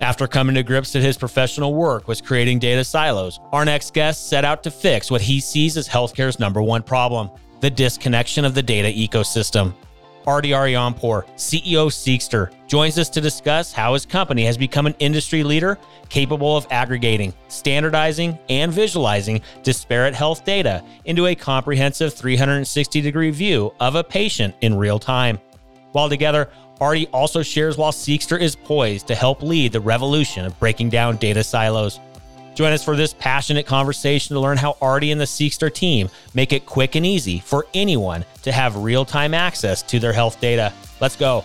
After coming to grips that his professional work was creating data silos, our next guest set out to fix what he sees as healthcare's number one problem the disconnection of the data ecosystem. Ardy Arianpour, CEO Seqster, joins us to discuss how his company has become an industry leader capable of aggregating, standardizing, and visualizing disparate health data into a comprehensive 360 degree view of a patient in real time. While together, Ardy also shares while Seqster is poised to help lead the revolution of breaking down data silos. Join us for this passionate conversation to learn how Ardy and the Seqster team make it quick and easy for anyone to have real time access to their health data. Let's go.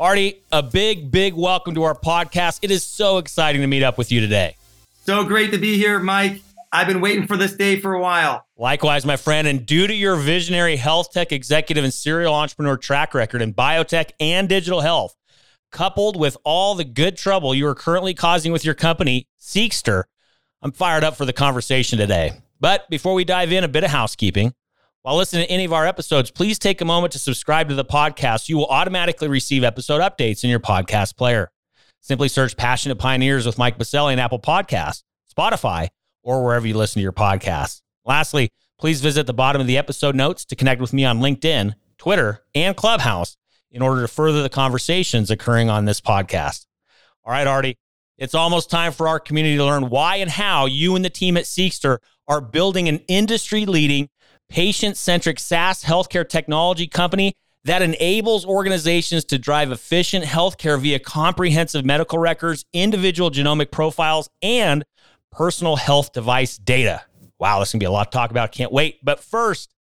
Ardy, a big, big welcome to our podcast. It is so exciting to meet up with you today. So great to be here, Mike. I've been waiting for this day for a while. Likewise, my friend. And due to your visionary health tech executive and serial entrepreneur track record in biotech and digital health, coupled with all the good trouble you are currently causing with your company, Seqster, I'm fired up for the conversation today. But before we dive in, a bit of housekeeping. While listening to any of our episodes, please take a moment to subscribe to the podcast. You will automatically receive episode updates in your podcast player. Simply search Passionate Pioneers with Mike Biselli in Apple Podcasts, Spotify, or wherever you listen to your podcasts. Lastly, please visit the bottom of the episode notes to connect with me on LinkedIn, Twitter, and Clubhouse in order to further the conversations occurring on this podcast. All right, Ardy, it's almost time for our community to learn why and how you and the team at Seqster are building an industry leading patient centric SaaS healthcare technology company that enables organizations to drive efficient healthcare via comprehensive medical records, individual genomic profiles, and personal health device data. Wow, this is gonna be a lot to talk about. Can't wait. But first,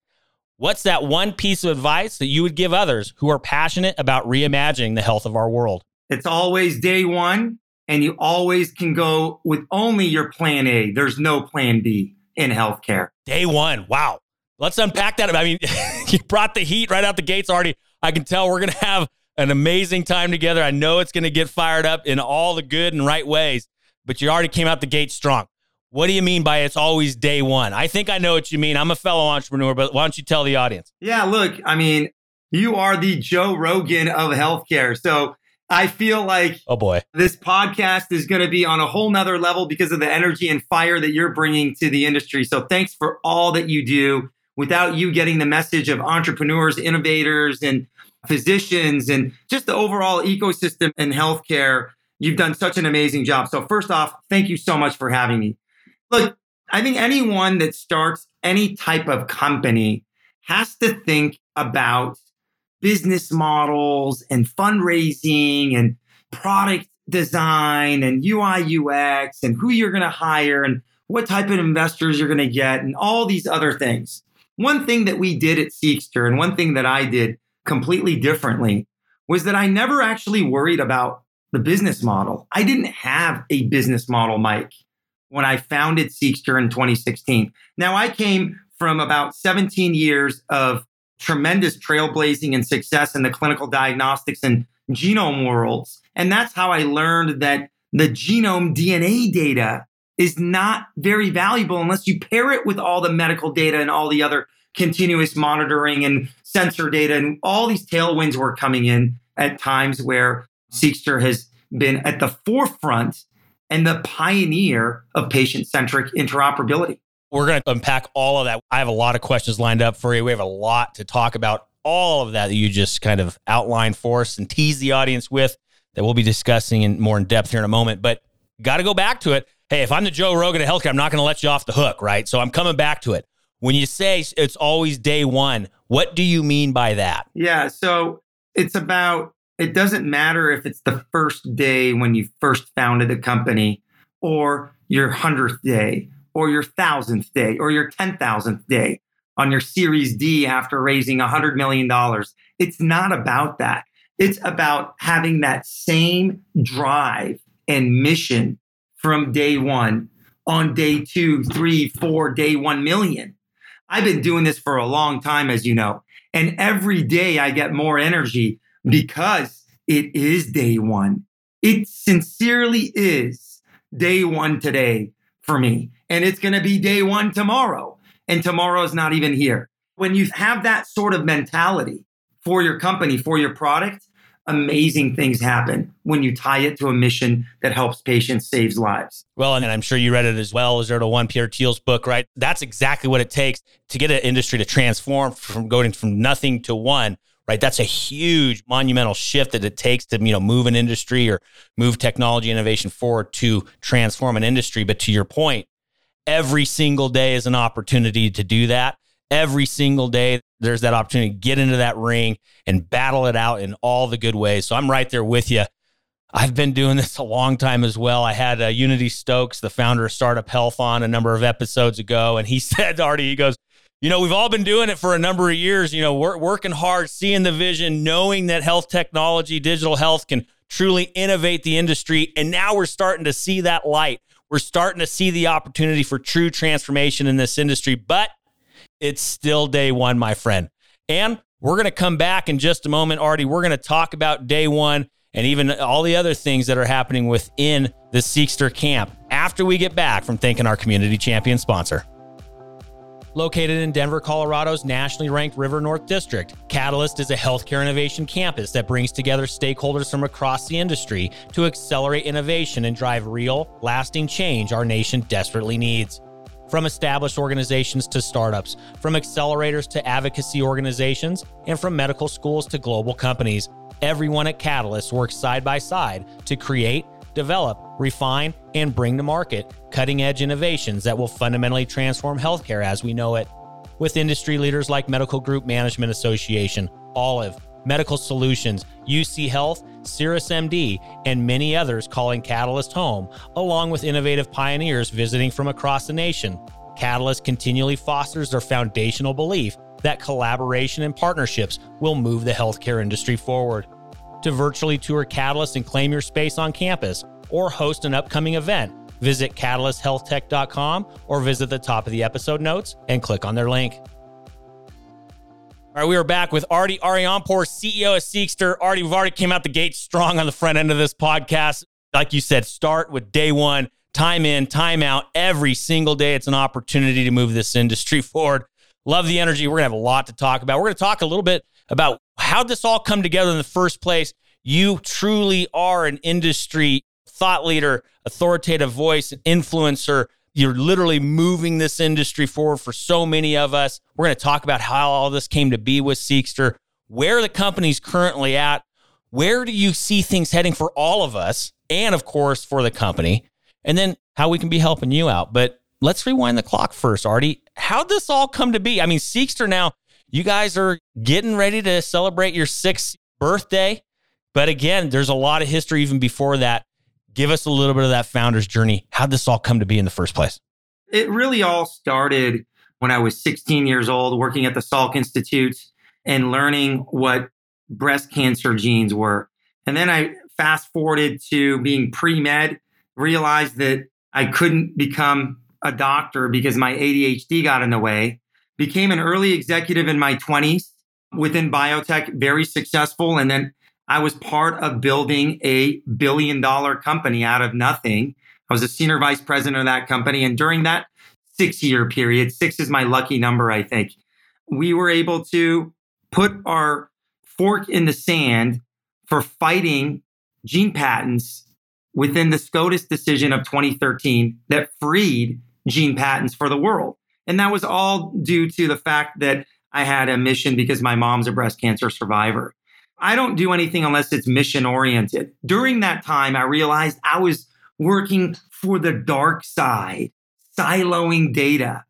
what's that one piece of advice that you would give others who are passionate about reimagining the health of our world? It's always day one, and you always can go with only your plan A. There's no plan B in healthcare. Day one. Wow. Let's unpack that. I mean, you brought the heat right out the gates already. I can tell we're going to have an amazing time together. I know it's going to get fired up in all the good and right ways, but you already came out the gate strong. What do you mean by it's always day one? I think I know what you mean. I'm a fellow entrepreneur, but why don't you tell the audience? Yeah, look, I mean, you are the Joe Rogan of healthcare. So I feel like oh boy, this podcast is going to be on a whole nother level because of the energy and fire that you're bringing to the industry. So thanks for all that you do without you getting the message of entrepreneurs, innovators, and physicians, and just the overall ecosystem in healthcare, you've done such an amazing job. So, first off, thank you so much for having me. Look, I think anyone that starts any type of company has to think about business models and fundraising and product design and UI UX and who you're going to hire and what type of investors you're going to get and all these other things. One thing that we did at Seqster and one thing that I did completely differently was that I never actually worried about the business model. I didn't have a business model, Mike, when I founded Seqster in 2016. Now, I came from about 17 years of tremendous trailblazing and success in the clinical diagnostics and genome worlds. And that's how I learned that the genome DNA data is not very valuable unless you pair it with all the medical data and all the other continuous monitoring and sensor data and all these tailwinds were coming in at times where Seqster has been at the forefront and the pioneer of patient-centric interoperability. We're going to unpack all of that. I have a lot of questions lined up for you. We have a lot to talk about. All of that that you just kind of outlined for us and tease the audience with that we'll be discussing in more in depth here in a moment. But got to go back to it hey, if I'm the Joe Rogan of healthcare, I'm not going to let you off the hook, right? So I'm coming back to it. When you say it's always day one, what do you mean by that? Yeah. So it's about, it doesn't matter if it's the first day when you first founded the company or your hundredth day or your thousandth day or your 10,000th day. on your Series D after raising $100 million. It's not about that. It's about having that same drive and mission from day one on day two, three, four, day one million. I've been doing this for a long time, as you know. And every day I get more energy because it is day one. It sincerely is day one today for me. And it's going to be day one tomorrow. And tomorrow's not even here. When you have that sort of mentality for your company, for your product, amazing things happen when you tie it to a mission that helps patients, saves lives. Well, and I'm sure you read it as well, Zero to One, Peter Thiel's book, right? That's exactly what it takes to get an industry to transform from going from nothing to one, right? That's a huge monumental shift that it takes to, you know, move an industry or move technology innovation forward to transform an industry. But to your point, every single day is an opportunity to do that every single day there's that opportunity to get into that ring and battle it out in all the good ways. So I'm right there with you. I've been doing this a long time as well. I had uh, Unity Stoakes, the founder of Startup Health, on a number of episodes ago, and he said, Ardy, he goes, you know, we've all been doing it for a number of years. You know, we're working hard, seeing the vision, knowing that health technology, digital health can truly innovate the industry, and now we're starting to see that light. We're starting to see the opportunity for true transformation in this industry, but it's still day one, my friend. And we're going to come back in just a moment, Ardy. We're going to talk about day one and even all the other things that are happening within the Seqster camp after we get back from thanking our community champion sponsor. Located in Denver, Colorado's nationally ranked River North District, Catalyst is a healthcare innovation campus that brings together stakeholders from across the industry to accelerate innovation and drive real, lasting change our nation desperately needs. From established organizations to startups, from accelerators to advocacy organizations, and from medical schools to global companies, everyone at Catalyst works side by side to create, develop, refine, and bring to market cutting edge innovations that will fundamentally transform healthcare as we know it. With industry leaders like Medical Group Management Association, Olive, Medical Solutions, UC Health, CirrusMD, and many others calling Catalyst home, along with innovative pioneers visiting from across the nation. Catalyst continually fosters their foundational belief that collaboration and partnerships will move the healthcare industry forward. To virtually tour Catalyst and claim your space on campus or host an upcoming event, visit catalysthealthtech.com or visit the top of the episode notes and click on their link. All right, we are back with Ardy Arianpour, CEO of Seqster. Ardy, we've already came out the gate strong on the front end of this podcast. Like you said, start with day one, time in, time out. Every single day, it's an opportunity to move this industry forward. Love the energy. We're going to have a lot to talk about. We're going to talk a little bit about how this all come together in the first place. You truly are an industry thought leader, authoritative voice, influencer, you're literally moving this industry forward for so many of us. We're going to talk about how all this came to be with Seqster, where the company's currently at, where do you see things heading for all of us, and of course for the company, and then how we can be helping you out. But let's rewind the clock first, Ardy. How'd this all come to be? I mean, Seqster now, you guys are getting ready to celebrate your sixth birthday. But again, there's a lot of history even before that. Give us a little bit of that founder's journey. How'd this all come to be in the first place? It really all started when I was 16 years old, working at the Salk Institute and learning what breast cancer genes were. And then I fast forwarded to being pre med, realized that I couldn't become a doctor because my ADHD got in the way, became an early executive in my 20s within biotech, very successful. And then I was part of building a billion dollar company out of nothing. I was a senior vice president of that company. And during that six year period, six is my lucky number, I think, we were able to put our fork in the sand for fighting gene patents within the SCOTUS decision of 2013 that freed gene patents for the world. And that was all due to the fact that I had a mission because my mom's a breast cancer survivor. I don't do anything unless it's mission oriented. During that time, I realized I was working for the dark side, siloing data,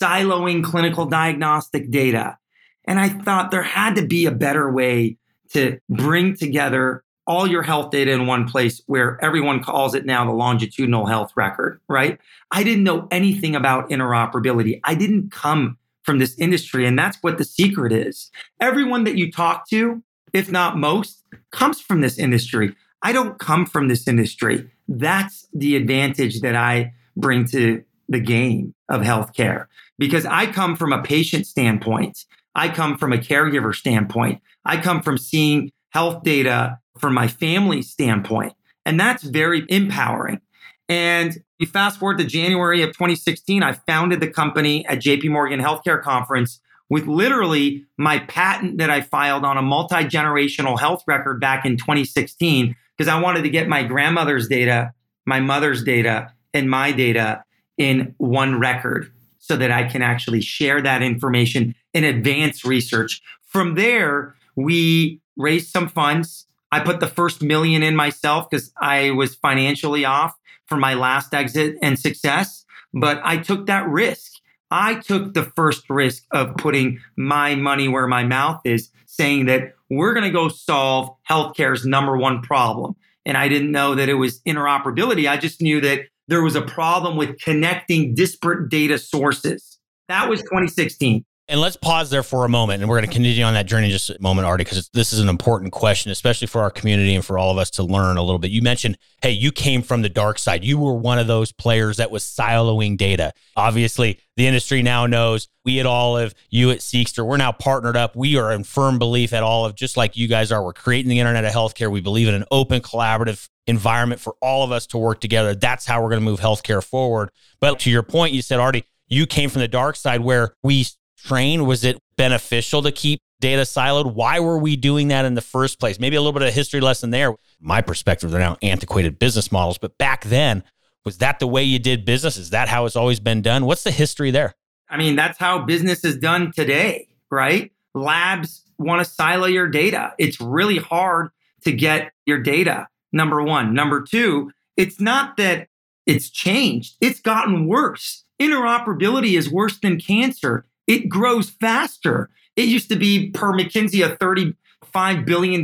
siloing clinical diagnostic data. And I thought there had to be a better way to bring together all your health data in one place where everyone calls it now the longitudinal health record, right? I didn't know anything about interoperability. I didn't come from this industry. And that's what the secret is. Everyone that you talk to, if not most, comes from this industry. I don't come from this industry. That's the advantage that I bring to the game of healthcare because I come from a patient standpoint. I come from a caregiver standpoint. I come from seeing health data from my family standpoint. And that's very empowering. And you fast forward to January of 2016, I founded the company at JP Morgan Healthcare Conference with literally my patent that I filed on a multi generational health record back in 2016, because I wanted to get my grandmother's data, my mother's data, and my data in one record so that I can actually share that information in advance research. From there, we raised some funds. I put the first million in myself because I was financially off for my last exit and success, but I took that risk. I took the first risk of putting my money where my mouth is, saying that we're going to go solve healthcare's number one problem. And I didn't know that it was interoperability. I just knew that there was a problem with connecting disparate data sources. That was 2016. And let's pause there for a moment, and we're going to continue on that journey just a moment, Ardy, because this is an important question, especially for our community and for all of us to learn a little bit. You mentioned, hey, you came from the dark side. You were one of those players that was siloing data. Obviously, the industry now knows we at Olive, you at Seqster, we're now partnered up. We are in firm belief at Olive, just like you guys are. We're creating the internet of healthcare. We believe in an open, collaborative environment for all of us to work together. That's how we're going to move healthcare forward. But to your point, you said, Ardy, you came from the dark side where we train? Was it beneficial to keep data siloed? Why were we doing that in the first place? Maybe a little bit of history lesson there. My perspective, they're now antiquated business models, but back then, was that the way you did business? Is that how it's always been done? What's the history there? I mean, that's how business is done today, right? Labs want to silo your data. It's really hard to get your data, number one. Number two, it's not that it's changed, it's gotten worse. Interoperability is worse than cancer it grows faster. It used to be per McKinsey a $35 billion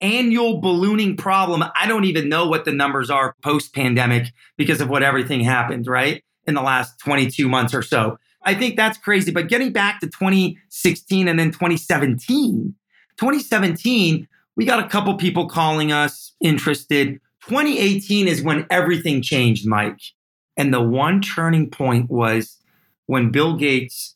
annual ballooning problem. I don't even know what the numbers are post pandemic because of what everything happened, right? In the last 22 months or so. I think that's crazy. But getting back to 2016 and then 2017, 2017, we got a couple people calling us interested. 2018 is when everything changed, Mike. And the one turning point was when Bill Gates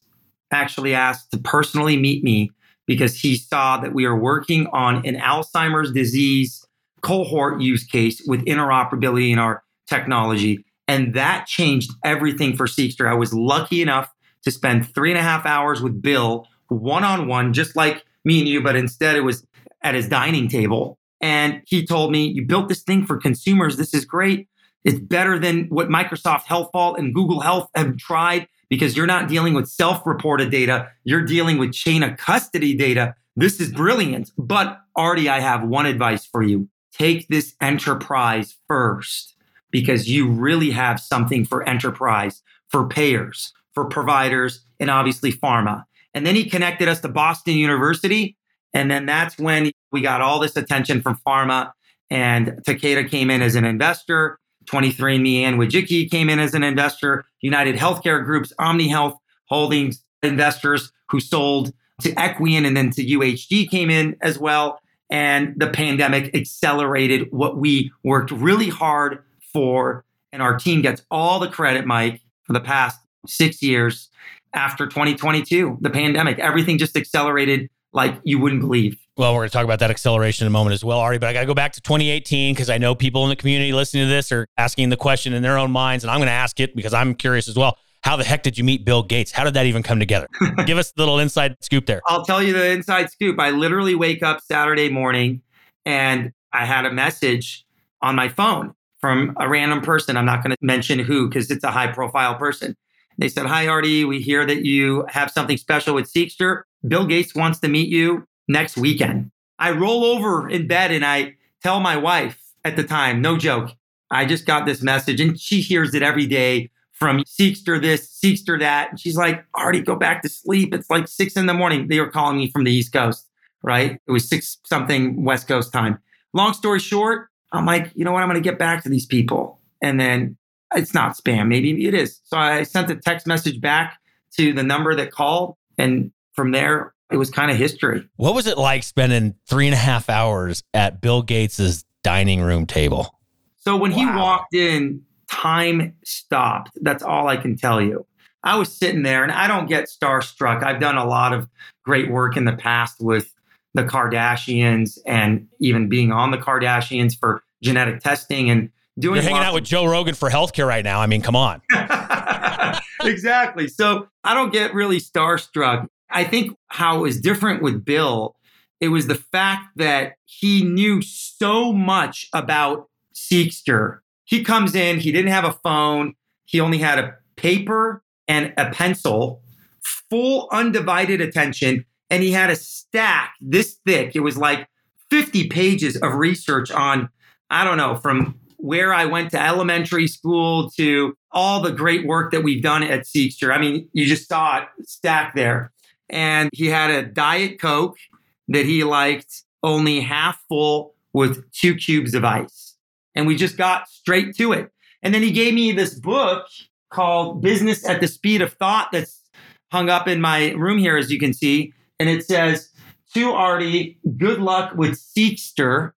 actually asked to personally meet me because he saw that we are working on an Alzheimer's disease cohort use case with interoperability in our technology. And that changed everything for Seqster. I was lucky enough to spend three and a half hours with Bill one on one, just like me and you, but instead it was at his dining table. And he told me, You built this thing for consumers. This is great. It's better than what Microsoft Health Vault and Google Health have tried because you're not dealing with self reported data, you're dealing with chain of custody data. This is brilliant. But Ardy, I have one advice for you take this enterprise first because you really have something for enterprise, for payers, for providers, and obviously pharma. And then he connected us to Boston University. And then that's when we got all this attention from pharma. And Takeda came in as an investor. 23andMe and Wajiki came in as an investor. United Healthcare Group's OmniHealth Holdings investors who sold to Equian and then to UHG came in as well. And the pandemic accelerated what we worked really hard for. And our team gets all the credit, Mike, for the past six years after 2022, the pandemic. Everything just accelerated like you wouldn't believe. Well, we're going to talk about that acceleration in a moment as well, Ardy. But I got to go back to 2018 because I know people in the community listening to this are asking the question in their own minds, and I'm going to ask it because I'm curious as well. How the heck did you meet Bill Gates? How did that even come together? Give us a little inside scoop there. I'll tell you the inside scoop. I literally wake up Saturday morning and I had a message on my phone from a random person. I'm not going to mention who because it's a high profile person. They said, Hi, Ardy. We hear that you have something special with Seqster. Bill Gates wants to meet you next weekend. I roll over in bed and I tell my wife at the time, no joke, I just got this message and she hears it every day from Seqster this, Seqster that. And she's like, Ardy, go back to sleep. It's like six in the morning. They were calling me from the East Coast, right? It was six something West Coast time. Long story short, I'm like, you know what? I'm going to get back to these people. And then it's not spam. Maybe it is. So I sent a text message back to the number that called. And from there, it was kind of history. What was it like spending three and a half hours at Bill Gates's dining room table? So when wow. he walked in, time stopped. That's all I can tell you. I was sitting there and I don't get starstruck. I've done a lot of great work in the past with the Kardashians and even being on the Kardashians for genetic testing and doing. You're hanging out with Joe Rogan for healthcare right now. I mean, come on. exactly. So I don't get really starstruck. I think how it was different with Bill, it was the fact that he knew so much about Seqster. He comes in, he didn't have a phone, he only had a paper and a pencil, full undivided attention, and he had a stack this thick. It was like 50 pages of research on, I don't know, from where I went to elementary school to all the great work that we've done at Seqster. I mean, you just saw it stacked there. And he had a Diet Coke that he liked only half full with two cubes of ice. And we just got straight to it. And then he gave me this book called Business at the Speed of Thought that's hung up in my room here, as you can see. And it says, To Ardy, good luck with Seqster,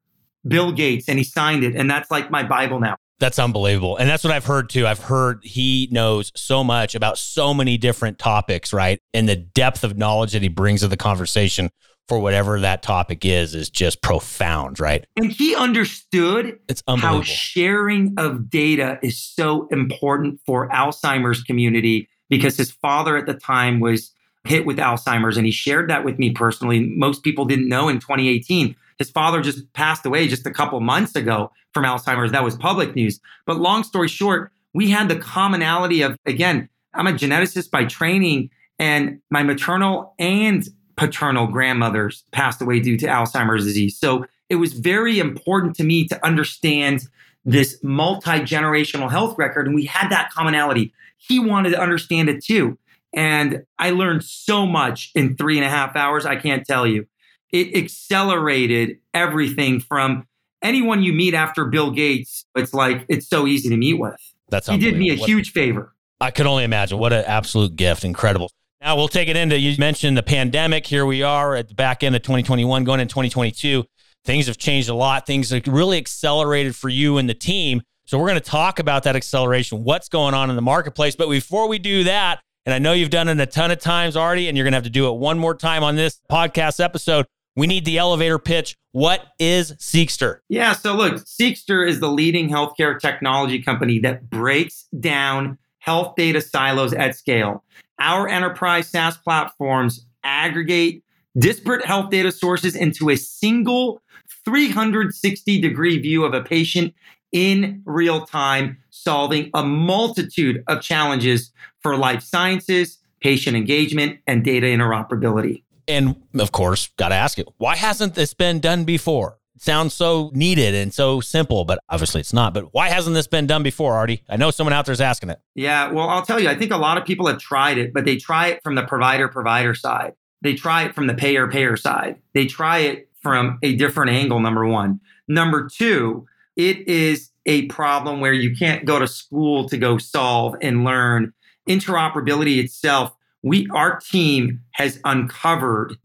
Bill Gates. And he signed it. And that's like my Bible now. That's unbelievable. And that's what I've heard too. I've heard he knows so much about so many different topics, right? And the depth of knowledge that he brings to the conversation for whatever that topic is is just profound, right? And he understood it's how sharing of data is so important for Alzheimer's community because his father at the time was hit with Alzheimer's and he shared that with me personally. Most people didn't know in 2018. His father just passed away just a couple months ago from Alzheimer's. That was public news. But long story short, we had the commonality of, again, I'm a geneticist by training, and my maternal and paternal grandmothers passed away due to Alzheimer's disease. So it was very important to me to understand this multi generational health record. And we had that commonality. He wanted to understand it too. And I learned so much in three and a half hours. I can't tell you. It accelerated everything from anyone you meet after Bill Gates. It's like, it's so easy to meet with. That's he did me a what, huge favor. I could only imagine. What an absolute gift. Incredible. Now we'll take it into, you mentioned the pandemic. Here we are at the back end of 2021, going into 2022. Things have changed a lot. Things have really accelerated for you and the team. So we're going to talk about that acceleration, what's going on in the marketplace. But before we do that, and I know you've done it a ton of times already, and you're going to have to do it one more time on this podcast episode. We need the elevator pitch. What is Seqster? Yeah, so look, Seqster is the leading healthcare technology company that breaks down health data silos at scale. Our enterprise SaaS platforms aggregate disparate health data sources into a single 360 degree view of a patient in real time, solving a multitude of challenges for life sciences, patient engagement, and data interoperability. And of course, got to ask it, why hasn't this been done before? sounds so needed and so simple, but obviously it's not. But why hasn't this been done before, Ardy? I know someone out there is asking it. Yeah, well, I'll tell you, I think a lot of people have tried it, but they try it from the provider provider side. They try it from the payer payer side. They try it from a different angle, number one. Number two, it is a problem where you can't go to school to go solve and learn. Interoperability itself, we our team has uncovered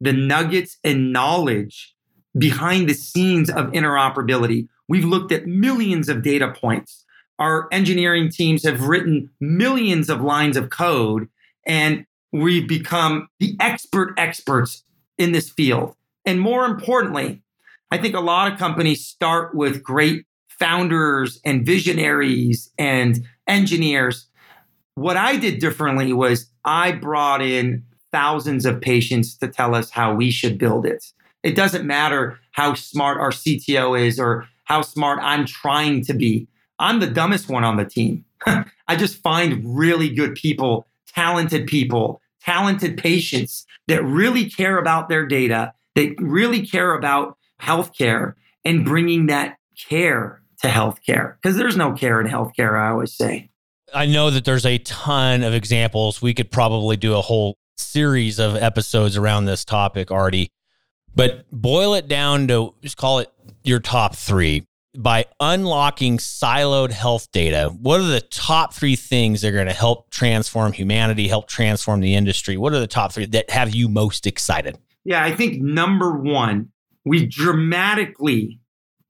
the nuggets and knowledge behind the scenes of interoperability. We've looked at millions of data points. Our engineering teams have written millions of lines of code, and we've become the expert experts in this field. And more importantly, I think a lot of companies start with great founders and visionaries and engineers. What I did differently was I brought in thousands of patients to tell us how we should build it. It doesn't matter how smart our CTO is or how smart I'm trying to be. I'm the dumbest one on the team. I just find really good people, talented people, talented patients that really care about their data, that really care about healthcare and bringing that care to healthcare. Because there's no care in healthcare, I always say. I know that there's a ton of examples. We could probably do a whole series of episodes around this topic already. But boil it down to just call it your top three. by unlocking siloed health data, what are the top three things that are going to help transform humanity, help transform the industry? What are the top three that have you most excited? Yeah, I think number one, we dramatically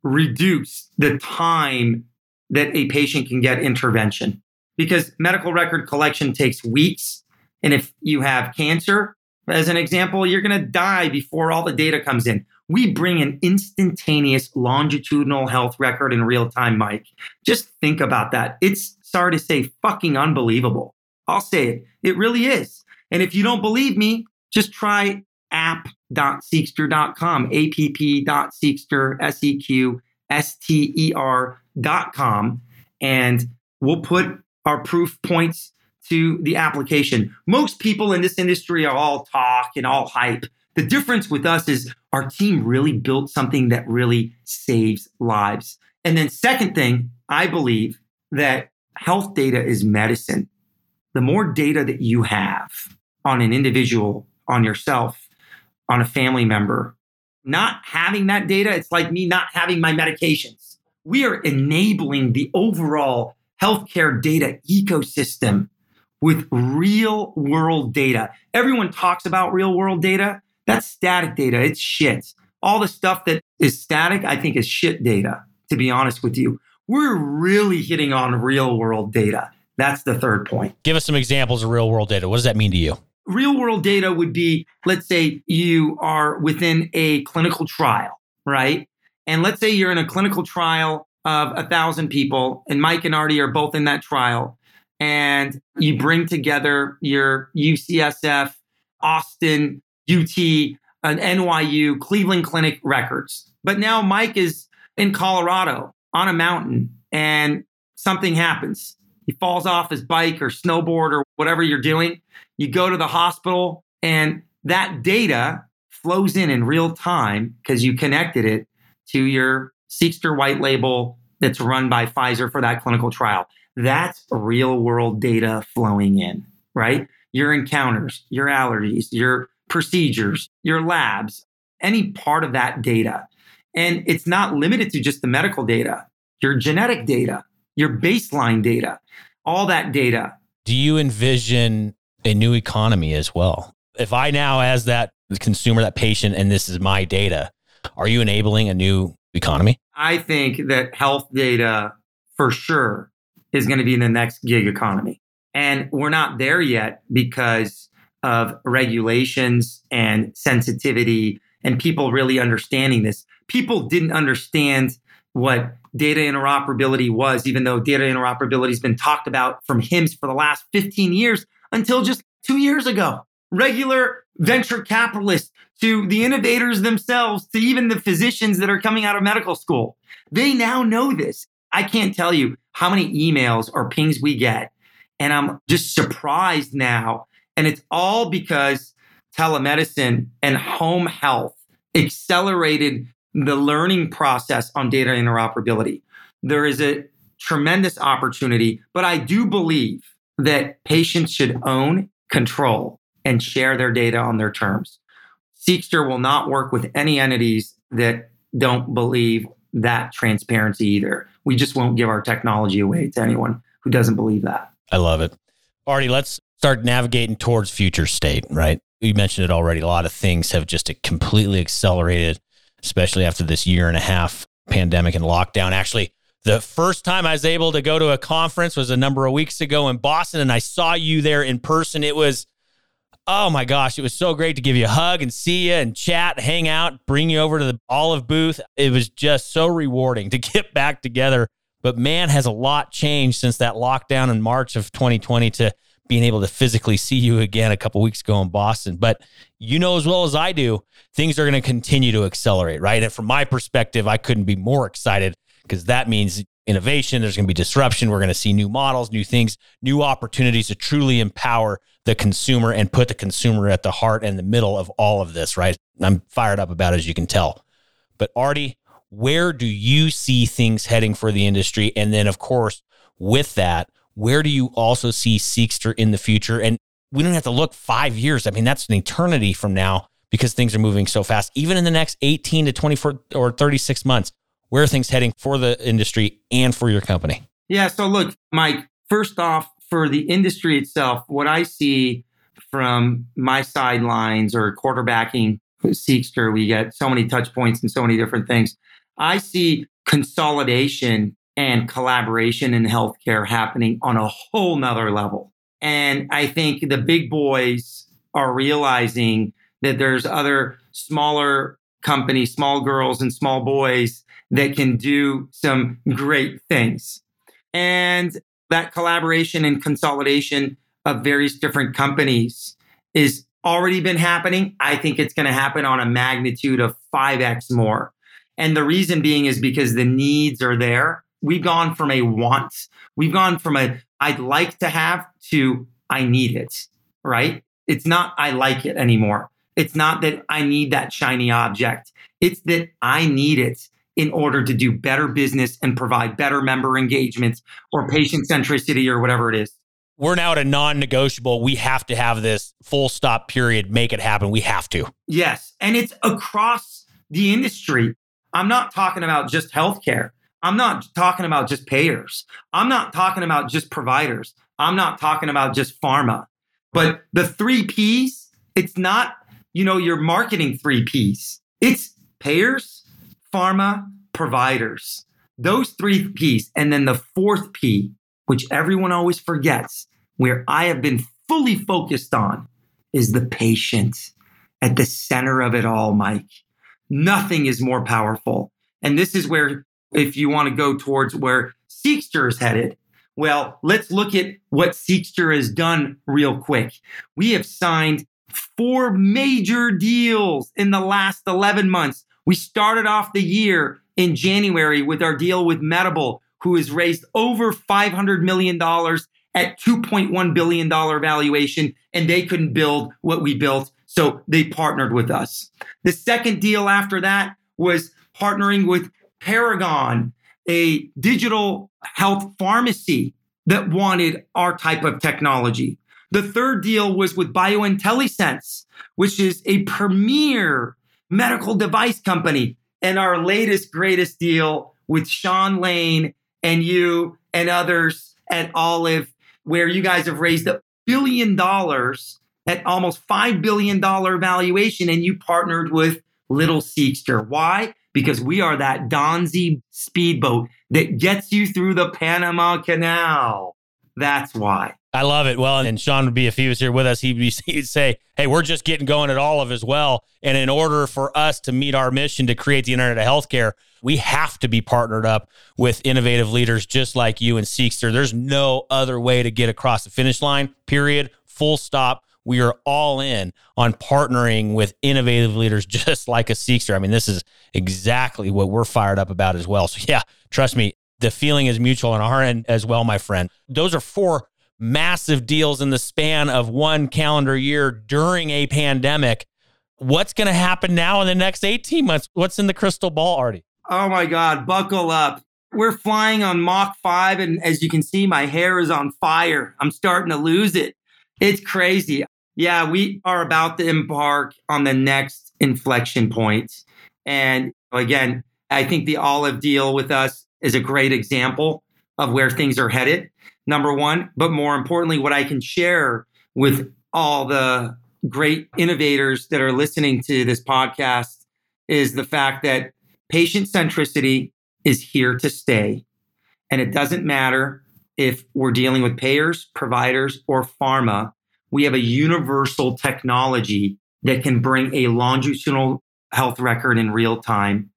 reduce the time that a patient can get intervention because medical record collection takes weeks. And if you have cancer, as an example, you're going to die before all the data comes in. We bring an instantaneous longitudinal health record in real time, Mike. Just think about that. It's, sorry to say, fucking unbelievable. I'll say it. It really is. And if you don't believe me, just try app.seqster.com, app.seqster, S E Q S T E R.com. And we'll put our proof points to the application. Most people in this industry are all talk and all hype. The difference with us is our team really built something that really saves lives. And then, second thing, I believe that health data is medicine. The more data that you have on an individual, on yourself, on a family member, not having that data, it's like me not having my medications. We are enabling the overall healthcare data ecosystem with real world data. Everyone talks about real world data. That's static data. It's shit. All the stuff that is static, I think, is shit data, to be honest with you. We're really hitting on real world data. That's the third point. Give us some examples of real world data. What does that mean to you? Real world data would be let's say you are within a clinical trial, right? And let's say you're in a clinical trial of a thousand people, and Mike and Ardy are both in that trial and you bring together your UCSF, Austin, UT, an NYU, Cleveland Clinic records. But now Mike is in Colorado on a mountain and something happens. He falls off his bike or snowboard or whatever you're doing. You go to the hospital and that data flows in in real time because you connected it to your Seqster white label that's run by Pfizer for that clinical trial. That's real world data flowing in, right? Your encounters, your allergies, your procedures, your labs, any part of that data. And it's not limited to just the medical data, your genetic data, your baseline data, all that data. Do you envision a new economy as well? If I now, as that consumer, that patient, and this is my data, are you enabling a new economy? I think that health data for sure is going to be in the next gig economy. And we're not there yet because of regulations and sensitivity and people really understanding this. People didn't understand what data interoperability was, even though data interoperability has been talked about from HIMSS for the last 15 years until just two years ago. Regular venture capitalists to the innovators themselves to even the physicians that are coming out of medical school. They now know this. I can't tell you how many emails or pings we get. And I'm just surprised now. And it's all because telemedicine and home health accelerated the learning process on data interoperability. There is a tremendous opportunity, but I do believe that patients should own, control, and share their data on their terms. Seqster will not work with any entities that don't believe that transparency either. We just won't give our technology away to anyone who doesn't believe that. I love it. Ardy, let's start navigating towards future state, right? You mentioned it already. A lot of things have just completely accelerated, especially after this year and a half pandemic and lockdown. Actually, the first time I was able to go to a conference was a number of weeks ago in Boston, and I saw you there in person. It was Oh my gosh, it was so great to give you a hug and see you and chat, hang out, bring you over to the olive booth. It was just so rewarding to get back together. But man, has a lot changed since that lockdown in March of 2020 to being able to physically see you again a couple weeks ago in Boston. But you know as well as I do, things are going to continue to accelerate, right? And from my perspective, I couldn't be more excited because that means innovation. There's going to be disruption. We're going to see new models, new things, new opportunities to truly empower the consumer and put the consumer at the heart and the middle of all of this, right? I'm fired up about it, as you can tell. But Ardy, where do you see things heading for the industry? And then, of course, with that, where do you also see Seqster in the future? And we don't have to look five years. I mean, that's an eternity from now because things are moving so fast. Even in the next 18 to 24 or 36 months, where are things heading for the industry and for your company? Yeah. So, look, Mike, first off, for the industry itself, what I see from my sidelines or quarterbacking Seqster, we get so many touch points and so many different things. I see consolidation and collaboration in healthcare happening on a whole nother level. And I think the big boys are realizing that there's other smaller companies, small girls and small boys that can do some great things. And that collaboration and consolidation of various different companies is already been happening. I think it's going to happen on a magnitude of 5x more. And the reason being is because the needs are there. We've gone from a want, we've gone from a I'd like to have to I need it, right? It's not I like it anymore. It's not that I need that shiny object. It's that I need it in order to do better business and provide better member engagements or patient centricity or whatever it is. We're now at a non negotiable. We have to have this full stop period, make it happen. We have to. Yes. And it's across the industry. I'm not talking about just healthcare. I'm not talking about just payers. I'm not talking about just providers. I'm not talking about just pharma. But the three P's, it's not, you know, your marketing three P's. It's payers, pharma, providers. Those three P's. And then the fourth P, which everyone always forgets, where I have been fully focused on, is the patient at the center of it all, Mike. Nothing is more powerful. And this is where, if you want to go towards where Seqster is headed, well, let's look at what Seqster has done real quick. We have signed four major deals in the last 11 months. We started off the year in January with our deal with Medable, who has raised over $500 million at $2.1 billion valuation, and they couldn't build what we built. So they partnered with us. The second deal after that was partnering with Paragon, a digital health pharmacy that wanted our type of technology. The third deal was with BioIntelliSense, which is a premier medical device company. And our latest, greatest deal with Sean Lane and you and others at Olive, where you guys have raised a billion dollars at almost $5 billion valuation, and you partnered with Little Seqster. Why? Because we are that Donzi speedboat that gets you through the Panama Canal. That's why. I love it. Well, and Sean would be, if he was here with us, he'd, be, he'd say, Hey, we're just getting going at Olive as well. And in order for us to meet our mission to create the internet of healthcare, we have to be partnered up with innovative leaders just like you and Seqster. There's no other way to get across the finish line, period, full stop. We are all in on partnering with innovative leaders just like a Seqster. I mean, this is exactly what we're fired up about as well. So, yeah, trust me, the feeling is mutual on our end as well, my friend. Those are four massive deals in the span of one calendar year during a pandemic. What's going to happen now in the next 18 months? What's in the crystal ball, Ardy? Oh my God, buckle up. We're flying on Mach 5, and as you can see, my hair is on fire. I'm starting to lose it. It's crazy. Yeah, we are about to embark on the next inflection point. And again, I think the Olive deal with us is a great example of where things are headed number one. But more importantly, what I can share with all the great innovators that are listening to this podcast is the fact that patient centricity is here to stay. And it doesn't matter if we're dealing with payers, providers, or pharma. We have a universal technology that can bring a longitudinal health record in real time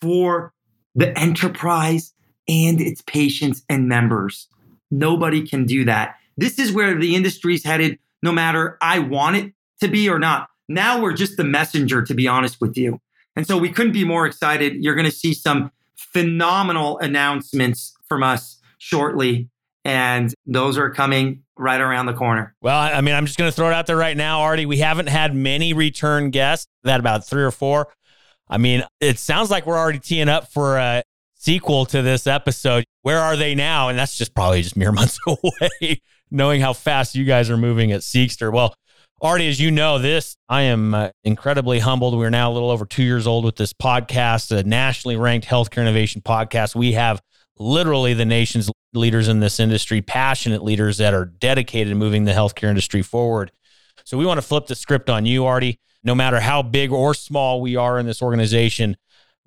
for the enterprise and its patients and members. Nobody can do that. This is where the industry's headed, no matter I want it to be or not. Now we're just the messenger, to be honest with you. And so we couldn't be more excited. You're going to see some phenomenal announcements from us shortly. And those are coming right around the corner. Well, I mean, I'm just going to throw it out there right now, Ardy. We haven't had many return guests, that about three or four. I mean, it sounds like we're already teeing up for a sequel to this episode. Where are they now? And that's just probably just mere months away, knowing how fast you guys are moving at Seqster. Well, Ardy, as you know, this, I am uh, incredibly humbled. We're now a little over two years old with this podcast, a nationally ranked healthcare innovation podcast. We have literally the nation's leaders in this industry, passionate leaders that are dedicated to moving the healthcare industry forward. So we want to flip the script on you, Ardy. No matter how big or small we are in this organization,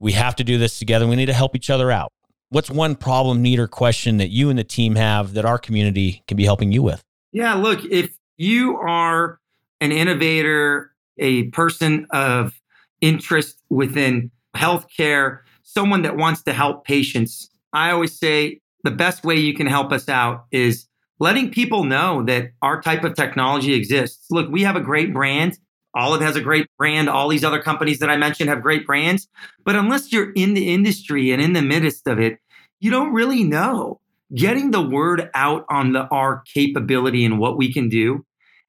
we have to do this together. We need to help each other out. What's one problem, need, or question that you and the team have that our community can be helping you with? Yeah, look, if you are an innovator, a person of interest within healthcare, someone that wants to help patients, I always say the best way you can help us out is letting people know that our type of technology exists. Look, we have a great brand. Olive has a great brand. All these other companies that I mentioned have great brands. But unless you're in the industry and in the midst of it, you don't really know. Getting the word out on the our capability and what we can do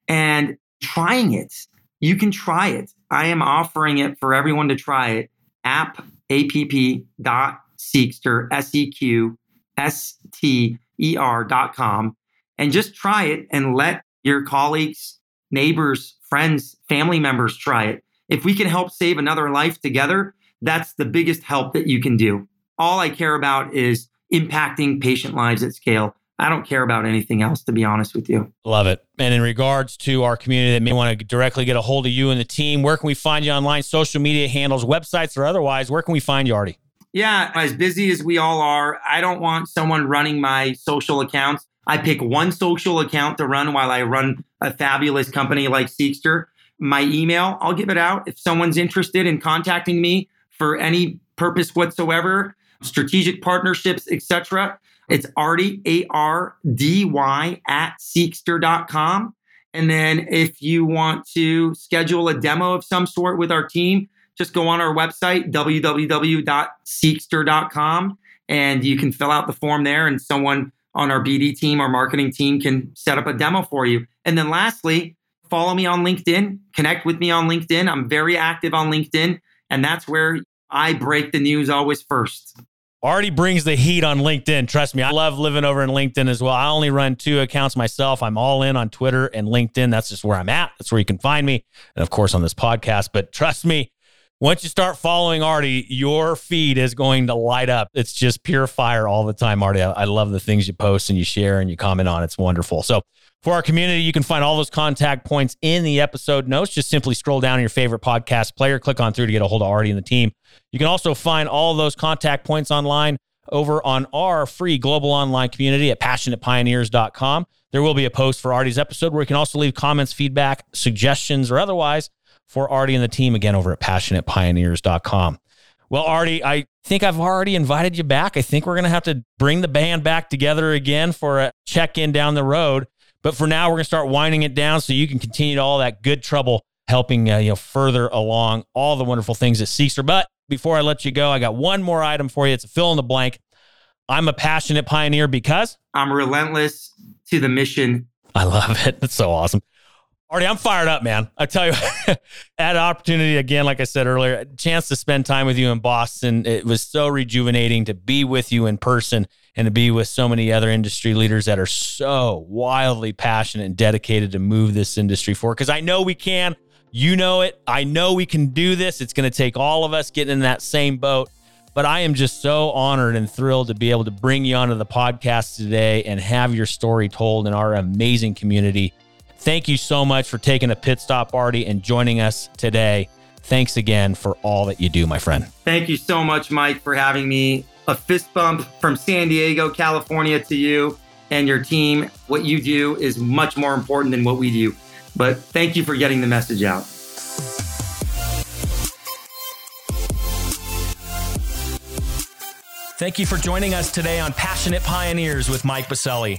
and trying it. You can try it. I am offering it for everyone to try it. App app dot Seqster s e q s t e r dot com and just try it and let your colleagues, neighbors, friends, family members try it. If we can help save another life together, that's the biggest help that you can do. All I care about is impacting patient lives at scale. I don't care about anything else, to be honest with you. Love it. And in regards to our community that may want to directly get a hold of you and the team, where can we find you online? Social media handles, websites, or otherwise? Where can we find you, Ardy? Yeah, as busy as we all are, I don't want someone running my social accounts. I pick one social account to run while I run a fabulous company like Seqster. My email, I'll give it out if someone's interested in contacting me for any purpose whatsoever, strategic partnerships, etc. It's Ardy, A R D Y, at Seqster.com. And then if you want to schedule a demo of some sort with our team, just go on our website, www.seqster.com, and you can fill out the form there, and someone on our BD team, our marketing team can set up a demo for you. And then lastly, follow me on LinkedIn, connect with me on LinkedIn. I'm very active on LinkedIn, and that's where I break the news always first. Ardy brings the heat on LinkedIn. Trust me, I love living over in LinkedIn as well. I only run two accounts myself. I'm all in on Twitter and LinkedIn. That's just where I'm at. That's where you can find me. And of course, on this podcast. But trust me, once you start following Ardy, your feed is going to light up. It's just pure fire all the time, Ardy. I, love the things you post and you share and you comment on. It's wonderful. So, for our community, you can find all those contact points in the episode notes. Just simply scroll down your favorite podcast player, click on through to get a hold of Ardy and the team. You can also find all those contact points online over on our free global online community at passionatepioneers.com. There will be a post for Ardy's episode where you can also leave comments, feedback, suggestions, or otherwise for Ardy and the team again over at passionatepioneers.com. Well, Ardy, I think I've already invited you back. I think we're going to have to bring the band back together again for a check in down the road. But for now, we're going to start winding it down so you can continue to all that good trouble helping uh, you know further along all the wonderful things at Seqster. But before I let you go, I got one more item for you. It's a fill in the blank. I'm a passionate pioneer because I'm relentless to the mission. I love it. That's so awesome. Ardy, I'm fired up, man. I tell you, had an opportunity again, like I said earlier, chance to spend time with you in Boston. It was so rejuvenating to be with you in person and to be with so many other industry leaders that are so wildly passionate and dedicated to move this industry forward. Because I know we can. You know it. I know we can do this. It's going to take all of us getting in that same boat. But I am just so honored and thrilled to be able to bring you onto the podcast today and have your story told in our amazing community. Thank you so much for taking a pit stop, Ardy, and joining us today. Thanks again for all that you do, my friend. Thank you so much, Mike, for having me. A fist bump from San Diego, California to you and your team. What you do is much more important than what we do. But thank you for getting the message out. Thank you for joining us today on Passionate Pioneers with Mike Biselli.